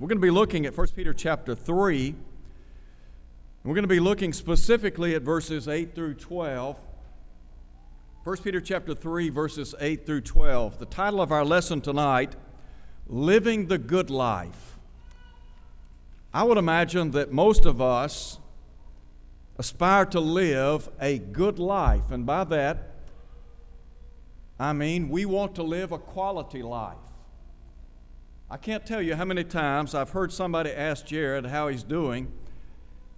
We're going to be looking at 1 Peter chapter 3. And we're going to be looking specifically at verses 8 through 12. 1 Peter chapter 3 verses 8 through 12. The title of our lesson tonight, Living the Good Life. I would imagine that most of us aspire to live a good life, and by that I mean we want to live a quality life. I can't tell you how many times I've heard somebody ask Jared how he's doing,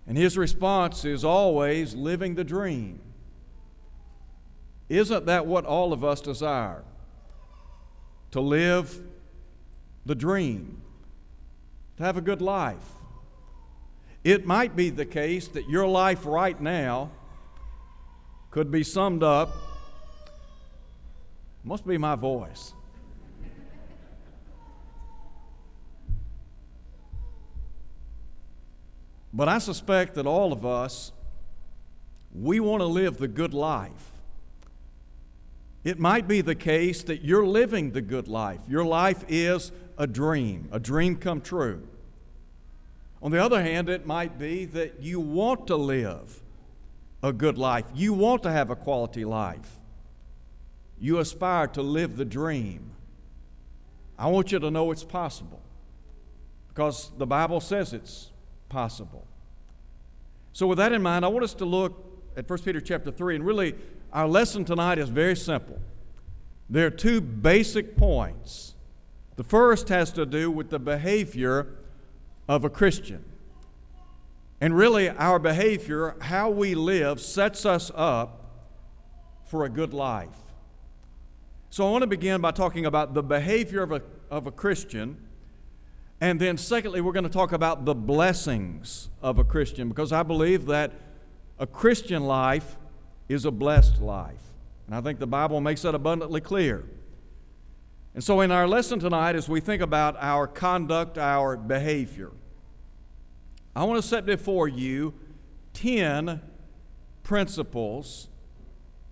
and his response is always living the dream. Isn't that what all of us desire? To live the dream, to have a good life. It might be the case that your life right now could be summed up, must be my voice. But I suspect that all of us, we want to live the good life. It might be the case that you're living the good life. Your life is a dream, a dream come true. On the other hand, it might be that you want to live a good life. You want to have a quality life. You aspire to live the dream. I want you to know it's possible because the Bible says it's possible. So, with that in mind, I want us to look at 1 Peter chapter 3, and really our lesson tonight is very simple. There are two basic points. The first has to do with the behavior of a Christian. And really, our behavior, how we live, sets us up for a good life. So, I want to begin by talking about the behavior of a, of a Christian and then, secondly, we're going to talk about the blessings of a Christian because I believe that a Christian life is a blessed life. And I think the Bible makes that abundantly clear. And so, in our lesson tonight, as we think about our conduct, our behavior, I want to set before you 10 principles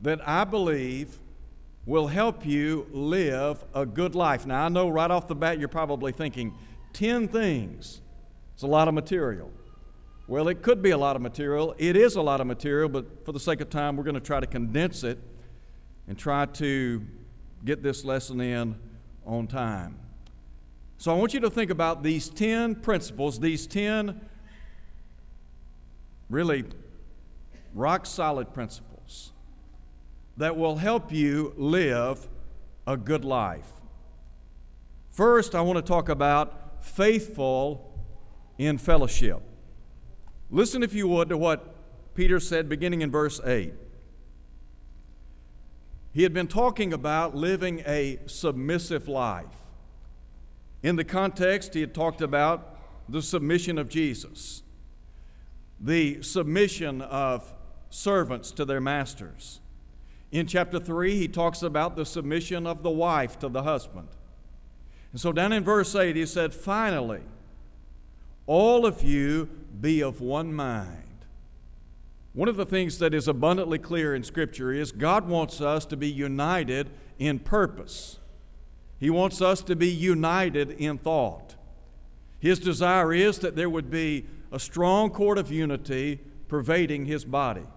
that I believe will help you live a good life. Now, I know right off the bat you're probably thinking, 10 things. It's a lot of material. Well, it could be a lot of material. It is a lot of material, but for the sake of time, we're going to try to condense it and try to get this lesson in on time. So I want you to think about these 10 principles, these 10 really rock solid principles that will help you live a good life. First, I want to talk about faithful in fellowship. Listen, if you would, to what Peter said beginning in verse 8. He had been talking about living a submissive life. In the context, he had talked about the submission of Jesus, the submission of servants to their masters. In chapter 3, he talks about the submission of the wife to the husband. And so down in verse 8, he said, Finally, all of you be of one mind. One of the things that is abundantly clear in Scripture is God wants us to be united in purpose. He wants us to be united in thought. His desire is that there would be a strong cord of unity pervading His body.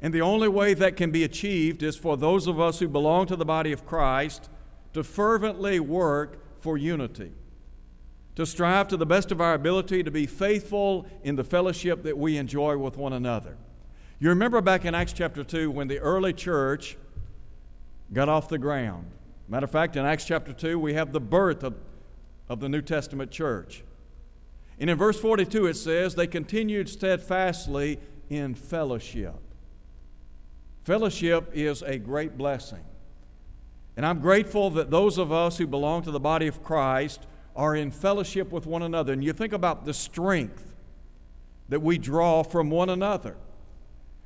And the only way that can be achieved is for those of us who belong to the body of Christ to fervently work for unity, to strive to the best of our ability to be faithful in the fellowship that we enjoy with one another. You remember back in Acts chapter 2 when the early church got off the ground. Matter of fact, in Acts chapter 2, we have the birth of, of the New Testament church. And in verse 42, it says, They continued steadfastly in fellowship. Fellowship is a great blessing. And I'm grateful that those of us who belong to the body of Christ are in fellowship with one another. And you think about the strength that we draw from one another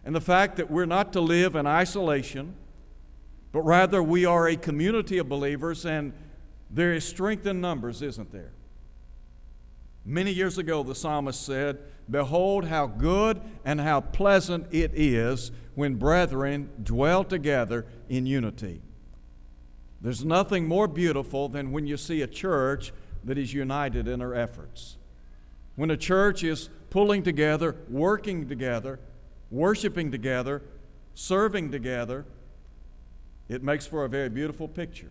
and the fact that we're not to live in isolation, but rather we are a community of believers and there is strength in numbers, isn't there? Many years ago, the psalmist said, Behold, how good and how pleasant it is when brethren dwell together in unity. There's nothing more beautiful than when you see a church that is united in her efforts. When a church is pulling together, working together, worshiping together, serving together, it makes for a very beautiful picture.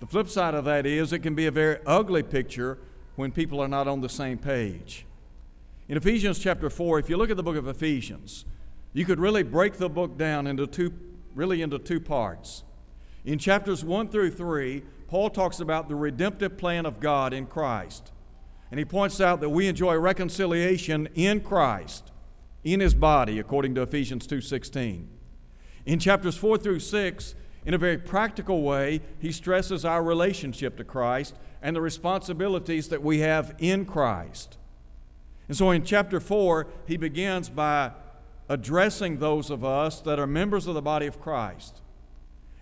The flip side of that is it can be a very ugly picture when people are not on the same page. In Ephesians chapter 4, if you look at the book of Ephesians, you could really break the book down into two really into two parts. In chapters 1 through 3, Paul talks about the redemptive plan of God in Christ. And he points out that we enjoy reconciliation in Christ, in his body, according to Ephesians 2:16. In chapters 4 through 6, in a very practical way, he stresses our relationship to Christ and the responsibilities that we have in Christ. And so in chapter 4, he begins by addressing those of us that are members of the body of Christ.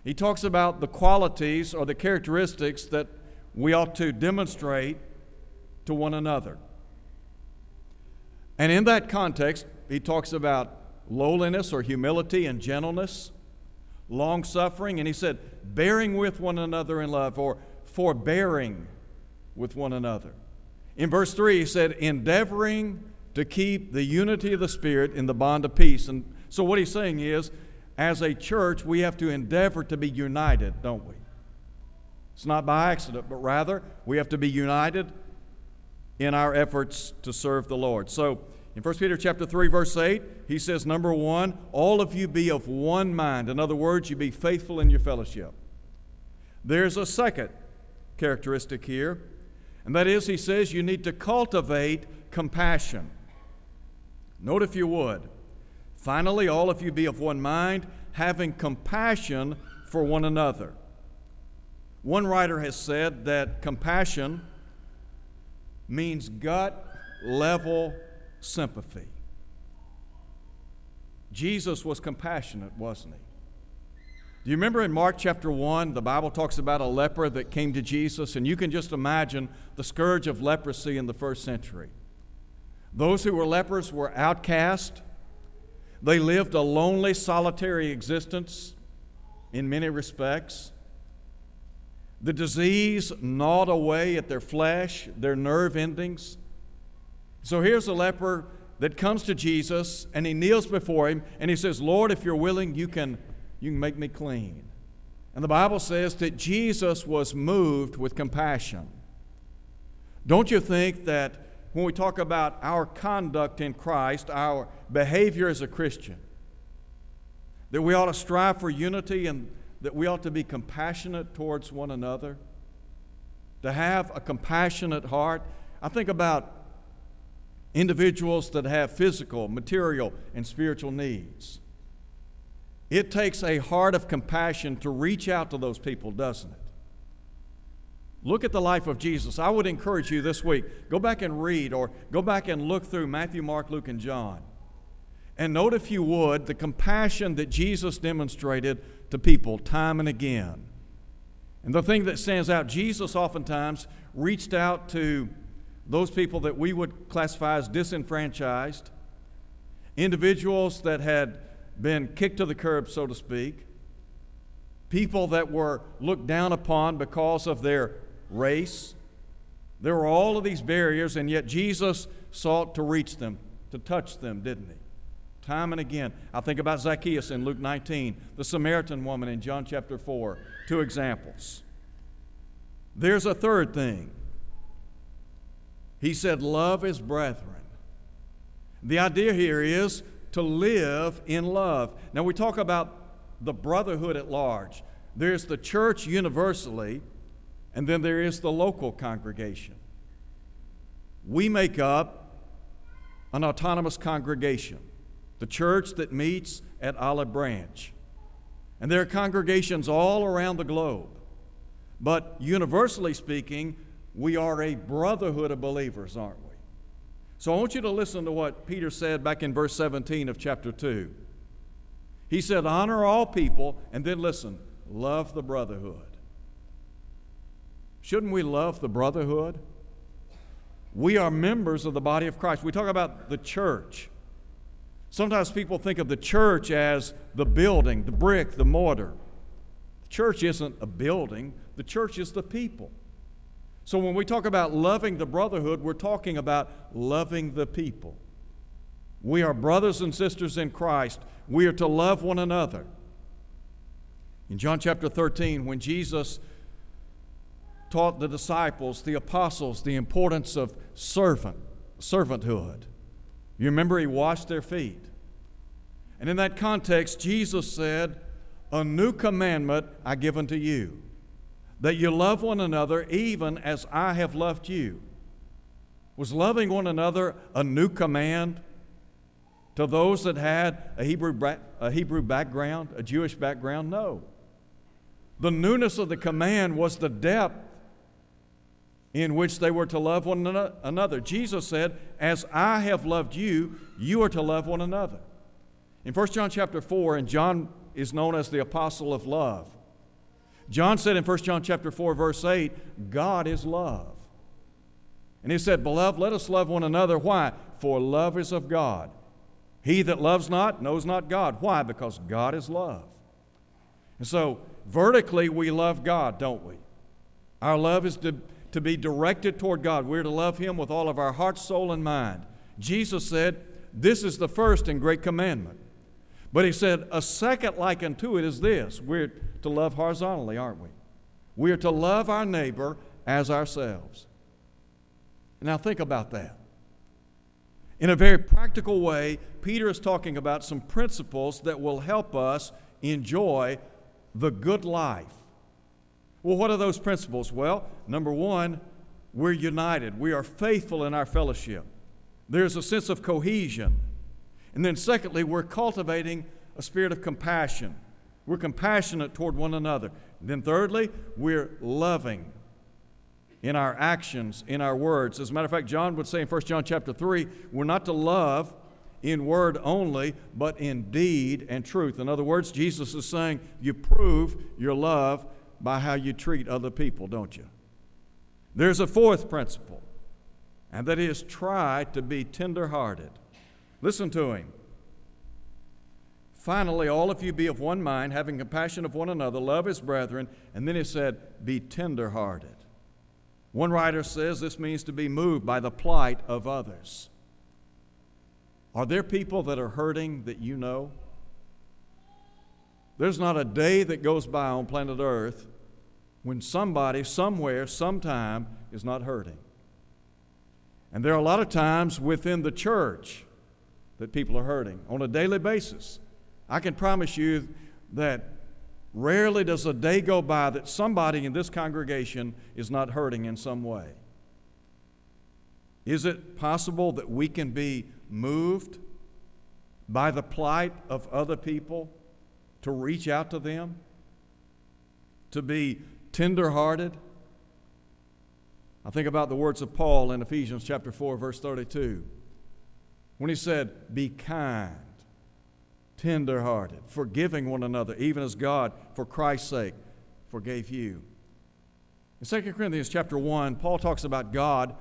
He talks about the qualities or the characteristics that we ought to demonstrate to one another. And in that context, he talks about lowliness or humility and gentleness, long suffering, and he said, bearing with one another in love or forbearing with one another. In verse 3, he said, endeavoring to keep the unity of the Spirit in the bond of peace. And so, what he's saying is, as a church, we have to endeavor to be united, don't we? It's not by accident, but rather we have to be united in our efforts to serve the Lord. So, in 1 Peter chapter 3 verse 8, he says number 1, all of you be of one mind. In other words, you be faithful in your fellowship. There's a second characteristic here, and that is he says you need to cultivate compassion. Note if you would. Finally, all of you be of one mind, having compassion for one another. One writer has said that compassion means gut level sympathy. Jesus was compassionate, wasn't he? Do you remember in Mark chapter 1, the Bible talks about a leper that came to Jesus, and you can just imagine the scourge of leprosy in the first century. Those who were lepers were outcast. They lived a lonely, solitary existence in many respects. The disease gnawed away at their flesh, their nerve endings. So here's a leper that comes to Jesus and he kneels before him and he says, Lord, if you're willing, you can, you can make me clean. And the Bible says that Jesus was moved with compassion. Don't you think that when we talk about our conduct in Christ, our behavior as a Christian, that we ought to strive for unity and that we ought to be compassionate towards one another, to have a compassionate heart. I think about individuals that have physical, material, and spiritual needs. It takes a heart of compassion to reach out to those people, doesn't it? Look at the life of Jesus. I would encourage you this week go back and read or go back and look through Matthew, Mark, Luke, and John. And note, if you would, the compassion that Jesus demonstrated to people time and again. And the thing that stands out, Jesus oftentimes reached out to those people that we would classify as disenfranchised, individuals that had been kicked to the curb, so to speak, people that were looked down upon because of their race. There were all of these barriers, and yet Jesus sought to reach them, to touch them, didn't he? Time and again. I think about Zacchaeus in Luke 19, the Samaritan woman in John chapter 4. Two examples. There's a third thing. He said, Love his brethren. The idea here is to live in love. Now, we talk about the brotherhood at large. There's the church universally, and then there is the local congregation. We make up an autonomous congregation the church that meets at Olive Branch. And there are congregations all around the globe. But universally speaking, we are a brotherhood of believers, aren't we? So I want you to listen to what Peter said back in verse 17 of chapter 2. He said, Honor all people, and then listen, love the brotherhood. Shouldn't we love the brotherhood? We are members of the body of Christ. We talk about the church. Sometimes people think of the church as the building, the brick, the mortar. The church isn't a building, the church is the people. So when we talk about loving the brotherhood, we're talking about loving the people. We are brothers and sisters in Christ. We are to love one another. In John chapter 13, when Jesus taught the disciples, the apostles, the importance of servant, servanthood, you remember he washed their feet. And in that context, Jesus said, A new commandment I give unto you, that you love one another even as I have loved you. Was loving one another a new command to those that had a Hebrew, a Hebrew background, a Jewish background? No. The newness of the command was the depth in which they were to love one another. Jesus said, As I have loved you, you are to love one another. In 1 John chapter 4, and John is known as the apostle of love. John said in 1 John chapter 4 verse 8, God is love. And he said, "Beloved, let us love one another. Why? For love is of God. He that loves not knows not God. Why? Because God is love." And so, vertically we love God, don't we? Our love is to, to be directed toward God. We're to love him with all of our heart, soul, and mind. Jesus said, "This is the first and great commandment." But he said, a second like unto it is this we're to love horizontally, aren't we? We are to love our neighbor as ourselves. Now, think about that. In a very practical way, Peter is talking about some principles that will help us enjoy the good life. Well, what are those principles? Well, number one, we're united. We are faithful in our fellowship. There's a sense of cohesion. And then, secondly, we're cultivating a spirit of compassion. We're compassionate toward one another. And then, thirdly, we're loving in our actions, in our words. As a matter of fact, John would say in 1 John chapter 3, we're not to love in word only, but in deed and truth. In other words, Jesus is saying you prove your love by how you treat other people, don't you? There's a fourth principle, and that is try to be tenderhearted. Listen to him. Finally, all of you be of one mind, having compassion of one another, love his brethren. And then he said, Be tenderhearted. One writer says this means to be moved by the plight of others. Are there people that are hurting that you know? There's not a day that goes by on planet Earth when somebody, somewhere, sometime is not hurting. And there are a lot of times within the church that people are hurting on a daily basis. I can promise you that rarely does a day go by that somebody in this congregation is not hurting in some way. Is it possible that we can be moved by the plight of other people to reach out to them, to be tenderhearted? I think about the words of Paul in Ephesians chapter 4 verse 32 when he said, Be kind, tenderhearted, forgiving one another, even as God, for Christ's sake, forgave you. In 2 Corinthians chapter 1, Paul talks about God.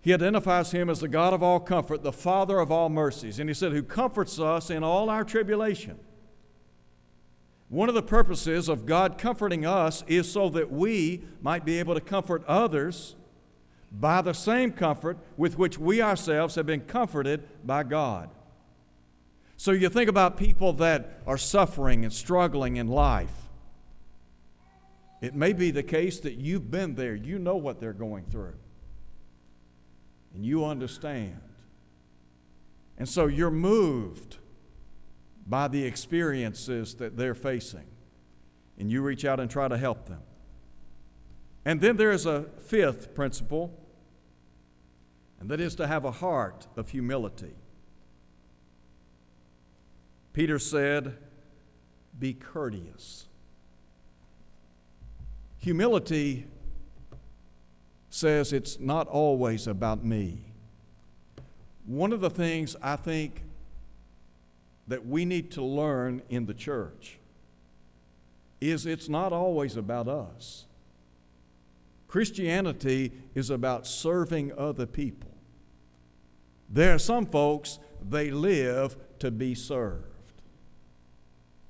He identifies him as the God of all comfort, the Father of all mercies. And he said, Who comforts us in all our tribulation. One of the purposes of God comforting us is so that we might be able to comfort others by the same comfort with which we ourselves have been comforted by God. So you think about people that are suffering and struggling in life. It may be the case that you've been there, you know what they're going through, and you understand. And so you're moved by the experiences that they're facing, and you reach out and try to help them. And then there is a fifth principle, and that is to have a heart of humility. Peter said, Be courteous. Humility says it's not always about me. One of the things I think that we need to learn in the church is it's not always about us. Christianity is about serving other people. There are some folks, they live to be served.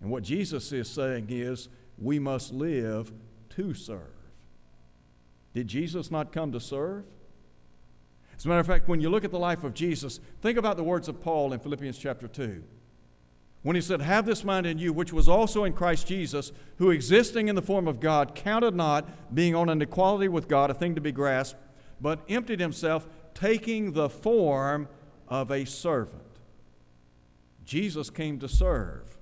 And what Jesus is saying is, we must live to serve. Did Jesus not come to serve? As a matter of fact, when you look at the life of Jesus, think about the words of Paul in Philippians chapter 2. When he said, Have this mind in you, which was also in Christ Jesus, who existing in the form of God, counted not being on an equality with God a thing to be grasped, but emptied himself, taking the form of a servant. Jesus came to serve.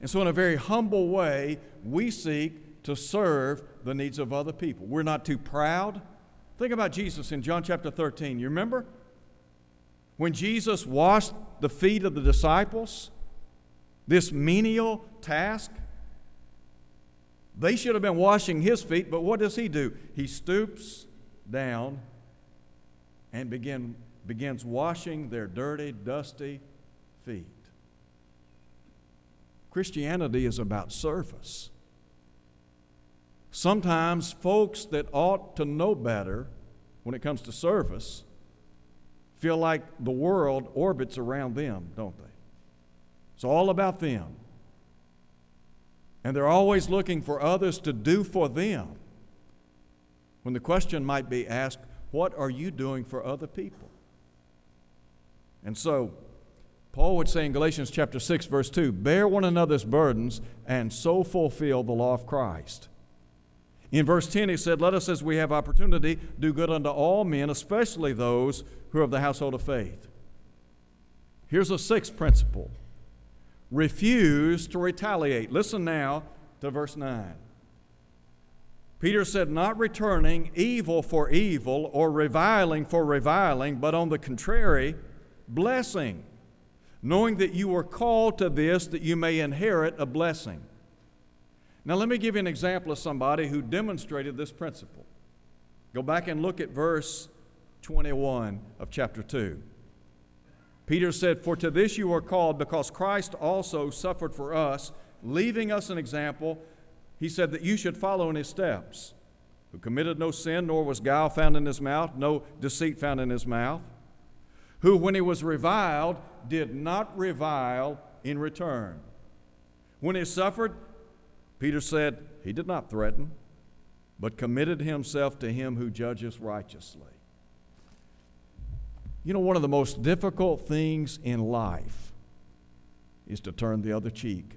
And so, in a very humble way, we seek to serve the needs of other people. We're not too proud. Think about Jesus in John chapter 13. You remember? When Jesus washed the feet of the disciples, this menial task, they should have been washing his feet, but what does he do? He stoops down and begin, begins washing their dirty, dusty feet. Christianity is about service. Sometimes folks that ought to know better when it comes to service feel like the world orbits around them, don't they? It's all about them. And they're always looking for others to do for them. When the question might be asked, what are you doing for other people? And so, Paul would say in Galatians chapter 6 verse 2, bear one another's burdens and so fulfill the law of Christ. In verse 10, he said, Let us, as we have opportunity, do good unto all men, especially those who are of the household of faith. Here's a sixth principle refuse to retaliate. Listen now to verse 9. Peter said, Not returning evil for evil or reviling for reviling, but on the contrary, blessing, knowing that you were called to this that you may inherit a blessing. Now, let me give you an example of somebody who demonstrated this principle. Go back and look at verse 21 of chapter 2. Peter said, For to this you are called, because Christ also suffered for us, leaving us an example. He said that you should follow in his steps, who committed no sin, nor was guile found in his mouth, no deceit found in his mouth, who, when he was reviled, did not revile in return. When he suffered, Peter said, He did not threaten, but committed himself to him who judges righteously. You know, one of the most difficult things in life is to turn the other cheek.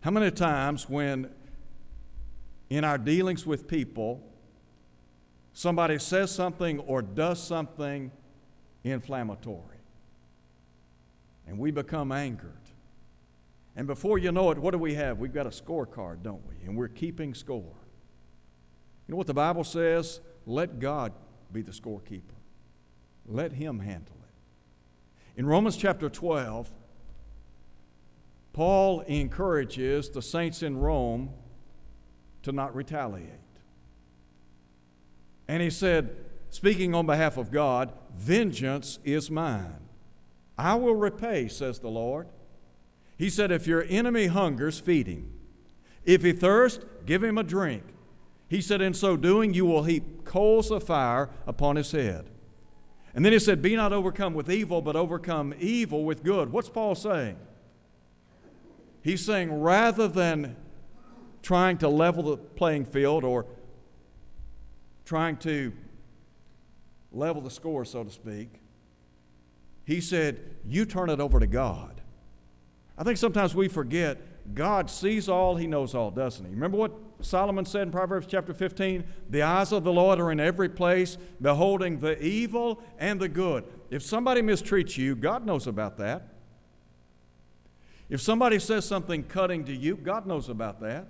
How many times, when in our dealings with people, somebody says something or does something inflammatory, and we become angered? And before you know it, what do we have? We've got a scorecard, don't we? And we're keeping score. You know what the Bible says? Let God be the scorekeeper, let Him handle it. In Romans chapter 12, Paul encourages the saints in Rome to not retaliate. And he said, speaking on behalf of God, Vengeance is mine. I will repay, says the Lord. He said, If your enemy hungers, feed him. If he thirsts, give him a drink. He said, In so doing, you will heap coals of fire upon his head. And then he said, Be not overcome with evil, but overcome evil with good. What's Paul saying? He's saying, rather than trying to level the playing field or trying to level the score, so to speak, he said, You turn it over to God. I think sometimes we forget God sees all, He knows all, doesn't He? Remember what Solomon said in Proverbs chapter 15? The eyes of the Lord are in every place, beholding the evil and the good. If somebody mistreats you, God knows about that. If somebody says something cutting to you, God knows about that.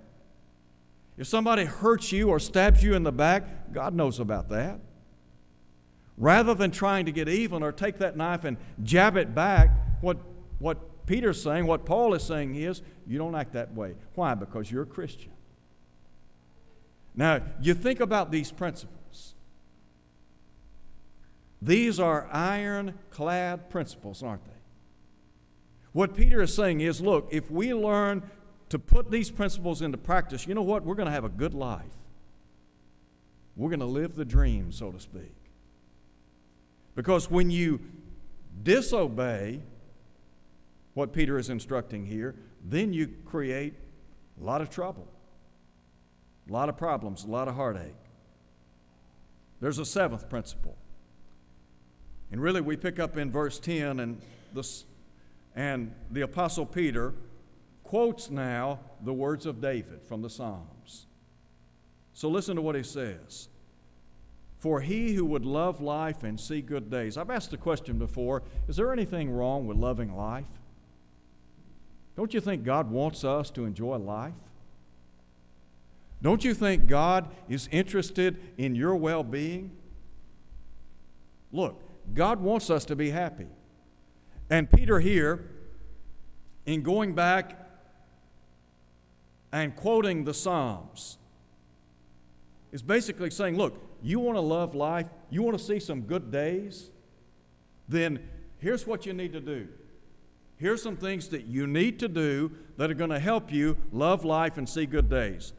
If somebody hurts you or stabs you in the back, God knows about that. Rather than trying to get even or take that knife and jab it back, what, what Peter's saying, what Paul is saying is, you don't act that way. Why? Because you're a Christian. Now, you think about these principles. These are ironclad principles, aren't they? What Peter is saying is look, if we learn to put these principles into practice, you know what? We're going to have a good life. We're going to live the dream, so to speak. Because when you disobey what Peter is instructing here, then you create a lot of trouble. A lot of problems, a lot of heartache. There's a seventh principle. And really, we pick up in verse 10, and, this, and the Apostle Peter quotes now the words of David from the Psalms. So listen to what he says. For he who would love life and see good days. I've asked the question before is there anything wrong with loving life? Don't you think God wants us to enjoy life? Don't you think God is interested in your well being? Look, God wants us to be happy. And Peter here, in going back and quoting the Psalms, is basically saying, look, you want to love life, you want to see some good days, then here's what you need to do. Here's some things that you need to do that are going to help you love life and see good days.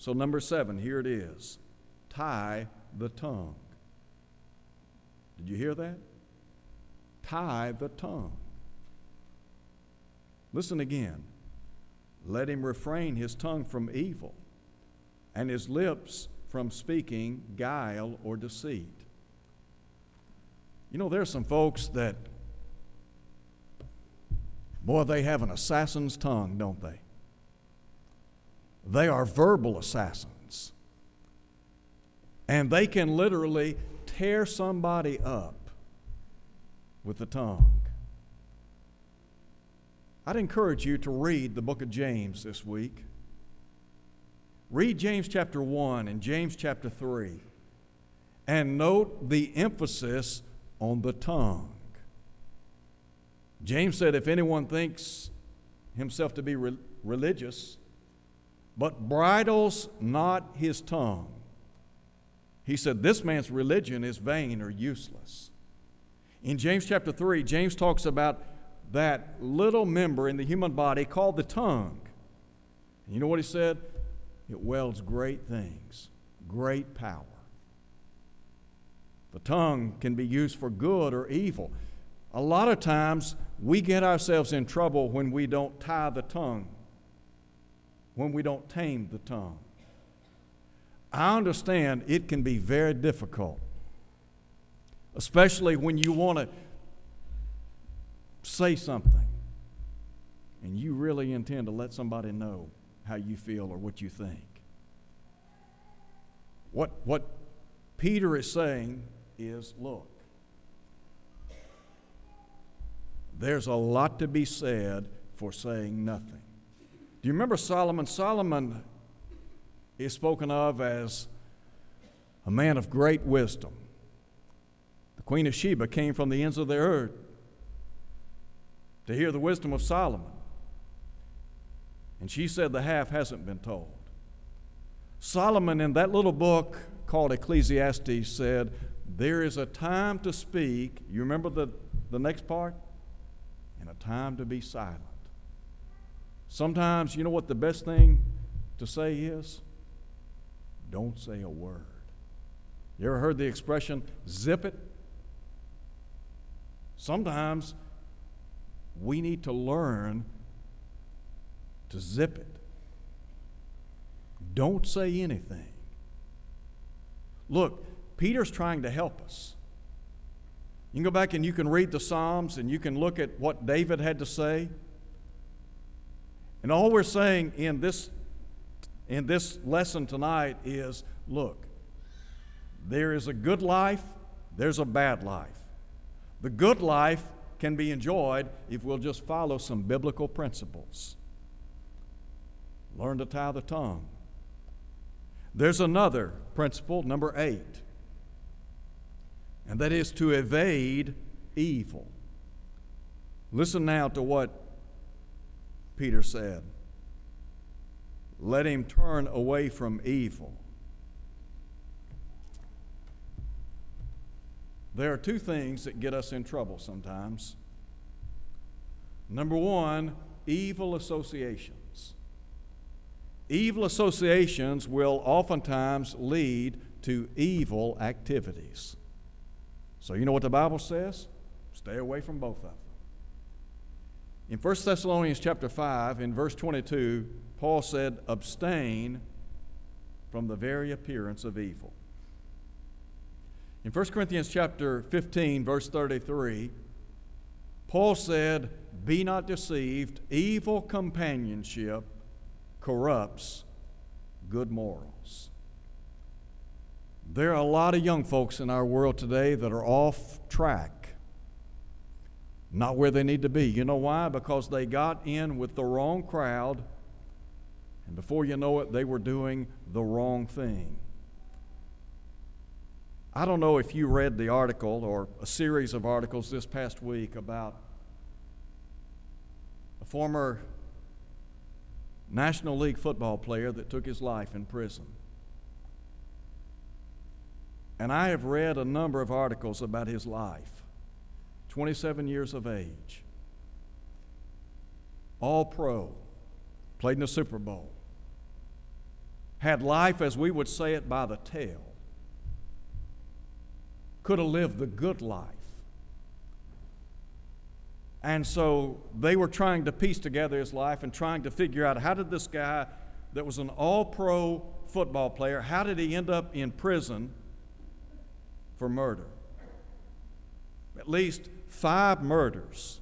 So, number seven, here it is tie the tongue. Did you hear that? Tie the tongue. Listen again. Let him refrain his tongue from evil and his lips from speaking guile or deceit. You know, there are some folks that Boy, they have an assassin's tongue, don't they? They are verbal assassins. And they can literally tear somebody up with the tongue. I'd encourage you to read the book of James this week. Read James chapter 1 and James chapter 3 and note the emphasis on the tongue. James said, If anyone thinks himself to be re- religious, but bridles not his tongue, he said, This man's religion is vain or useless. In James chapter 3, James talks about that little member in the human body called the tongue. And you know what he said? It welds great things, great power. The tongue can be used for good or evil. A lot of times we get ourselves in trouble when we don't tie the tongue, when we don't tame the tongue. I understand it can be very difficult, especially when you want to say something and you really intend to let somebody know how you feel or what you think. What, what Peter is saying is look, there's a lot to be said for saying nothing. Do you remember Solomon? Solomon is spoken of as a man of great wisdom. The Queen of Sheba came from the ends of the earth to hear the wisdom of Solomon. And she said the half hasn't been told. Solomon, in that little book called Ecclesiastes, said, There is a time to speak. You remember the, the next part? and a time to be silent. Sometimes, you know what the best thing to say is? Don't say a word. You ever heard the expression, zip it? Sometimes we need to learn to zip it. Don't say anything. Look, Peter's trying to help us. You can go back and you can read the Psalms and you can look at what David had to say. And all we're saying in this, in this lesson tonight is look, there is a good life, there's a bad life. The good life can be enjoyed if we'll just follow some biblical principles. Learn to tie the tongue. There's another principle, number eight and that is to evade evil. Listen now to what Peter said. Let him turn away from evil. There are two things that get us in trouble sometimes. Number one, evil associations. Evil associations will oftentimes lead to evil activities. So you know what the Bible says? Stay away from both of them. In 1 Thessalonians chapter 5, in verse 22, Paul said, abstain from the very appearance of evil. In 1 Corinthians chapter 15 verse 33, Paul said, "Be not deceived, evil companionship corrupts good morals." There are a lot of young folks in our world today that are off track. Not where they need to be. You know why? Because they got in with the wrong crowd, and before you know it, they were doing the wrong thing. I don't know if you read the article or a series of articles this past week about a former National League football player that took his life in prison. And I have read a number of articles about his life. 27 years of age, all pro, played in the Super Bowl, had life as we would say it by the tail could have lived the good life. And so they were trying to piece together his life and trying to figure out how did this guy that was an all pro football player, how did he end up in prison for murder? At least five murders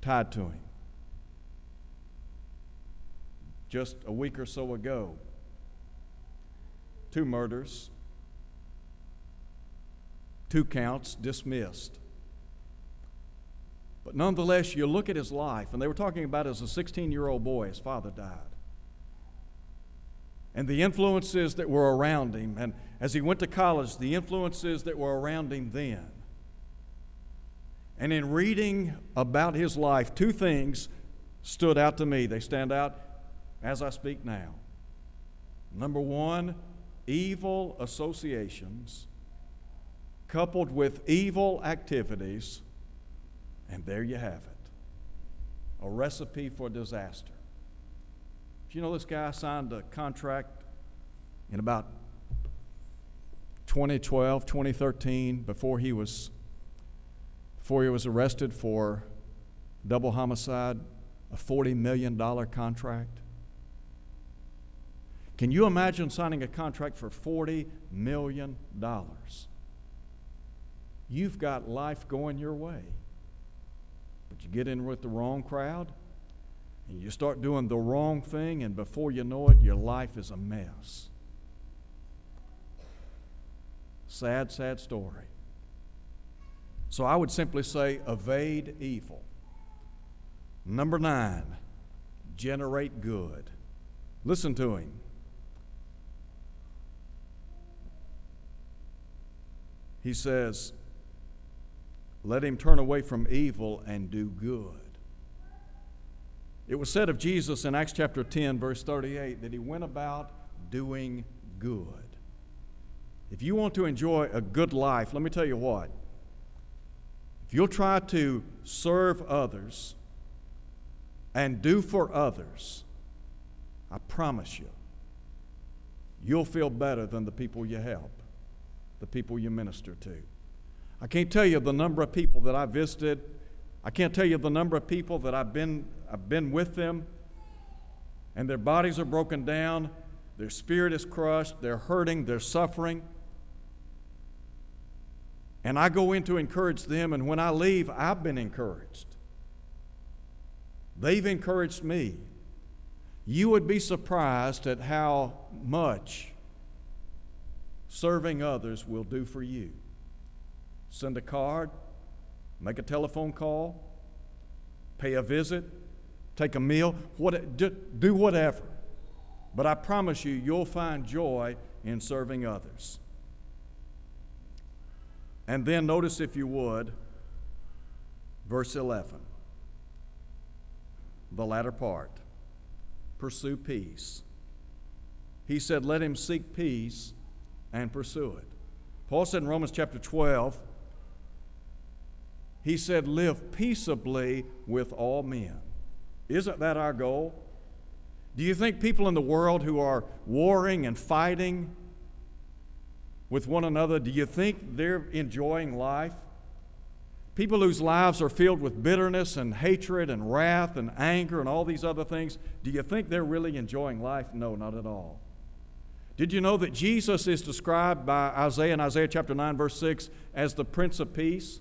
tied to him. Just a week or so ago, two murders two counts dismissed. But nonetheless, you look at his life, and they were talking about as a 16 year old boy, his father died. And the influences that were around him, and as he went to college, the influences that were around him then. And in reading about his life, two things stood out to me. They stand out as I speak now. Number one, evil associations coupled with evil activities, and there you have it a recipe for disaster. Do you know this guy signed a contract in about 2012, 2013, before he was he was arrested for double homicide, a $40 million contract? Can you imagine signing a contract for $40 million? you've got life going your way. But you get in with the wrong crowd, and you start doing the wrong thing, and before you know it, your life is a mess. Sad, sad story. So I would simply say evade evil. Number nine, generate good. Listen to him. He says, let him turn away from evil and do good. It was said of Jesus in Acts chapter 10, verse 38, that he went about doing good. If you want to enjoy a good life, let me tell you what. If you'll try to serve others and do for others, I promise you, you'll feel better than the people you help, the people you minister to. I can't tell you the number of people that I visited. I can't tell you the number of people that I've been, I've been with them, and their bodies are broken down, their spirit is crushed, they're hurting, they're suffering. And I go in to encourage them, and when I leave, I've been encouraged. They've encouraged me. You would be surprised at how much serving others will do for you send a card, make a telephone call, pay a visit, take a meal, what, do whatever. But I promise you, you'll find joy in serving others. And then notice, if you would, verse 11, the latter part pursue peace. He said, Let him seek peace and pursue it. Paul said in Romans chapter 12, he said, Live peaceably with all men. Isn't that our goal? Do you think people in the world who are warring and fighting with one another, do you think they're enjoying life? People whose lives are filled with bitterness and hatred and wrath and anger and all these other things, do you think they're really enjoying life? No, not at all. Did you know that Jesus is described by Isaiah in Isaiah chapter 9, verse 6 as the Prince of Peace?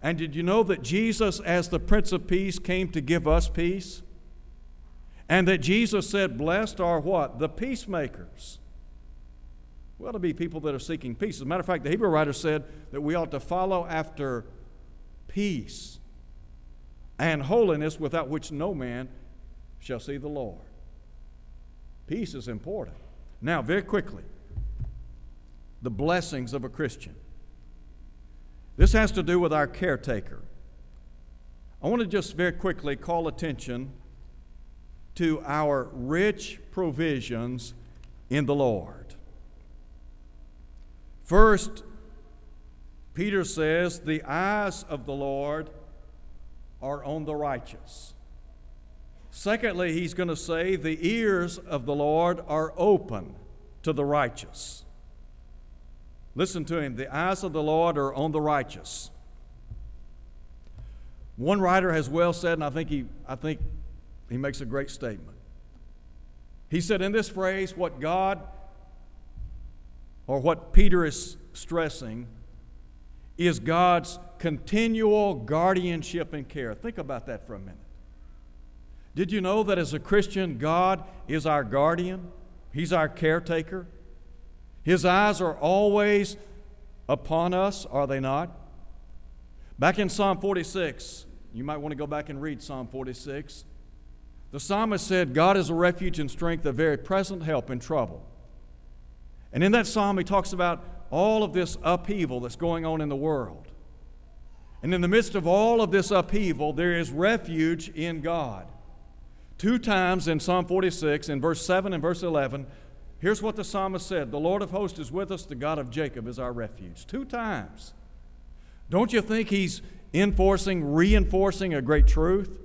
And did you know that Jesus, as the Prince of Peace, came to give us peace? And that Jesus said, Blessed are what? The peacemakers. We ought to be people that are seeking peace. As a matter of fact, the Hebrew writer said that we ought to follow after peace and holiness without which no man shall see the Lord. Peace is important. Now, very quickly, the blessings of a Christian. This has to do with our caretaker. I want to just very quickly call attention to our rich provisions in the Lord. First, Peter says, The eyes of the Lord are on the righteous. Secondly, he's going to say, The ears of the Lord are open to the righteous. Listen to him. The eyes of the Lord are on the righteous. One writer has well said, and I think he, I think he makes a great statement. He said in this phrase, what God or what Peter is stressing is God's continual guardianship and care. Think about that for a minute. Did you know that as a Christian, God is our guardian? He's our caretaker. His eyes are always upon us, are they not? Back in Psalm 46, you might want to go back and read Psalm 46. The psalmist said, God is a refuge and strength, a very present help in trouble. And in that psalm, he talks about all of this upheaval that's going on in the world. And in the midst of all of this upheaval, there is refuge in God. Two times in Psalm 46, in verse 7 and verse 11, Here's what the psalmist said The Lord of hosts is with us, the God of Jacob is our refuge. Two times. Don't you think he's enforcing, reinforcing a great truth?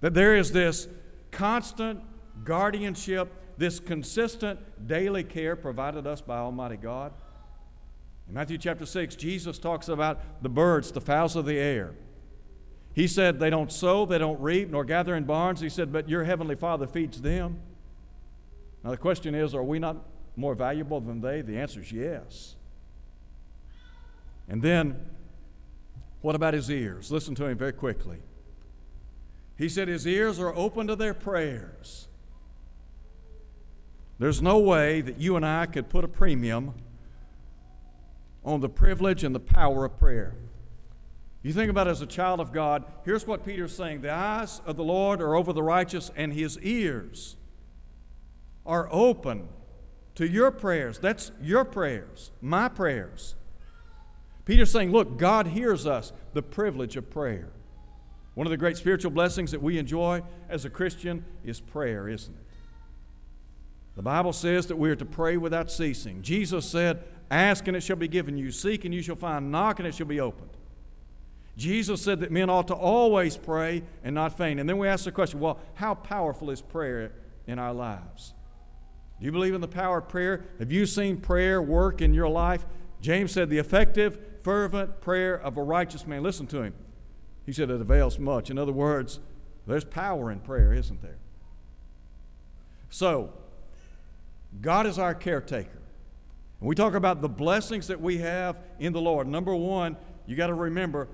That there is this constant guardianship, this consistent daily care provided us by Almighty God. In Matthew chapter 6, Jesus talks about the birds, the fowls of the air. He said, They don't sow, they don't reap, nor gather in barns. He said, But your heavenly Father feeds them. Now, the question is are we not more valuable than they? The answer is yes. And then, what about his ears? Listen to him very quickly. He said his ears are open to their prayers. There's no way that you and I could put a premium on the privilege and the power of prayer. You think about it as a child of God, here's what Peter's saying The eyes of the Lord are over the righteous, and his ears are open to your prayers. That's your prayers, my prayers. Peter's saying, Look, God hears us, the privilege of prayer. One of the great spiritual blessings that we enjoy as a Christian is prayer, isn't it? The Bible says that we are to pray without ceasing. Jesus said, Ask and it shall be given you, seek and you shall find, knock and it shall be opened. Jesus said that men ought to always pray and not faint. And then we ask the question well, how powerful is prayer in our lives? Do you believe in the power of prayer? Have you seen prayer work in your life? James said, The effective, fervent prayer of a righteous man. Listen to him. He said, It avails much. In other words, there's power in prayer, isn't there? So, God is our caretaker. And we talk about the blessings that we have in the Lord. Number one, you got to remember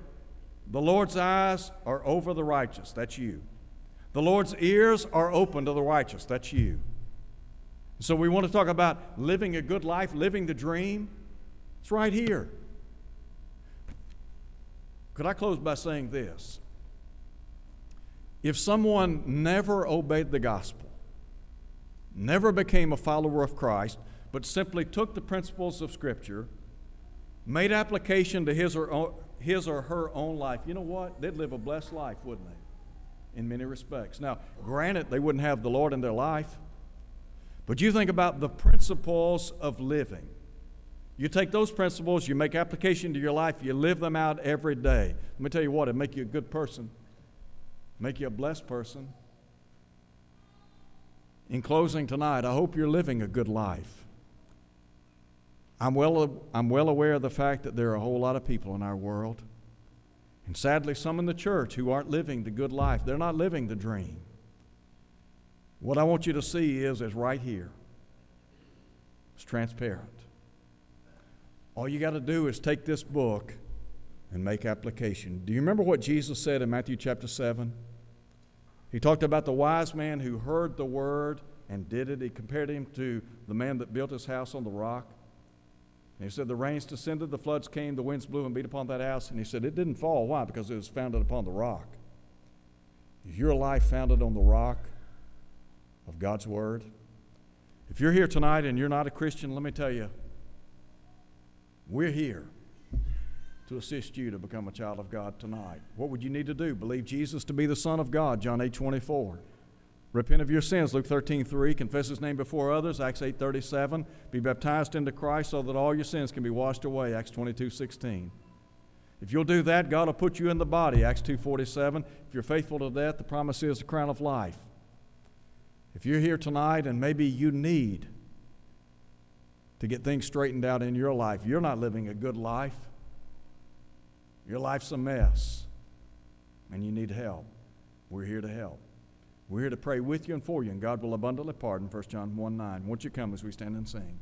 the Lord's eyes are over the righteous. That's you. The Lord's ears are open to the righteous. That's you. So we want to talk about living a good life, living the dream. It's right here. Could I close by saying this? If someone never obeyed the gospel, never became a follower of Christ, but simply took the principles of Scripture, made application to his or, his or her own life, you know what? They'd live a blessed life, wouldn't they? In many respects. Now, granted, they wouldn't have the Lord in their life. But you think about the principles of living. You take those principles, you make application to your life, you live them out every day. Let me tell you what, it make you a good person, make you a blessed person. In closing tonight, I hope you're living a good life. I'm well, I'm well aware of the fact that there are a whole lot of people in our world, and sadly, some in the church who aren't living the good life. They're not living the dream. What I want you to see is, is right here. It's transparent. All you got to do is take this book and make application. Do you remember what Jesus said in Matthew chapter 7? He talked about the wise man who heard the word and did it. He compared him to the man that built his house on the rock. And he said, The rains descended, the floods came, the winds blew and beat upon that house. And he said, It didn't fall. Why? Because it was founded upon the rock. Is your life founded on the rock of God's Word? If you're here tonight and you're not a Christian, let me tell you, we're here to assist you to become a child of God tonight. What would you need to do? Believe Jesus to be the Son of God, John 8 24. Repent of your sins, Luke 13 3. Confess his name before others, Acts 8 37. Be baptized into Christ so that all your sins can be washed away, Acts 22 16. If you'll do that, God will put you in the body, Acts 2 47. If you're faithful to death, the promise is the crown of life. If you're here tonight and maybe you need to get things straightened out in your life, you're not living a good life. Your life's a mess, and you need help. We're here to help. We're here to pray with you and for you, and God will abundantly pardon. 1 John 1 9. Won't you come as we stand and sing?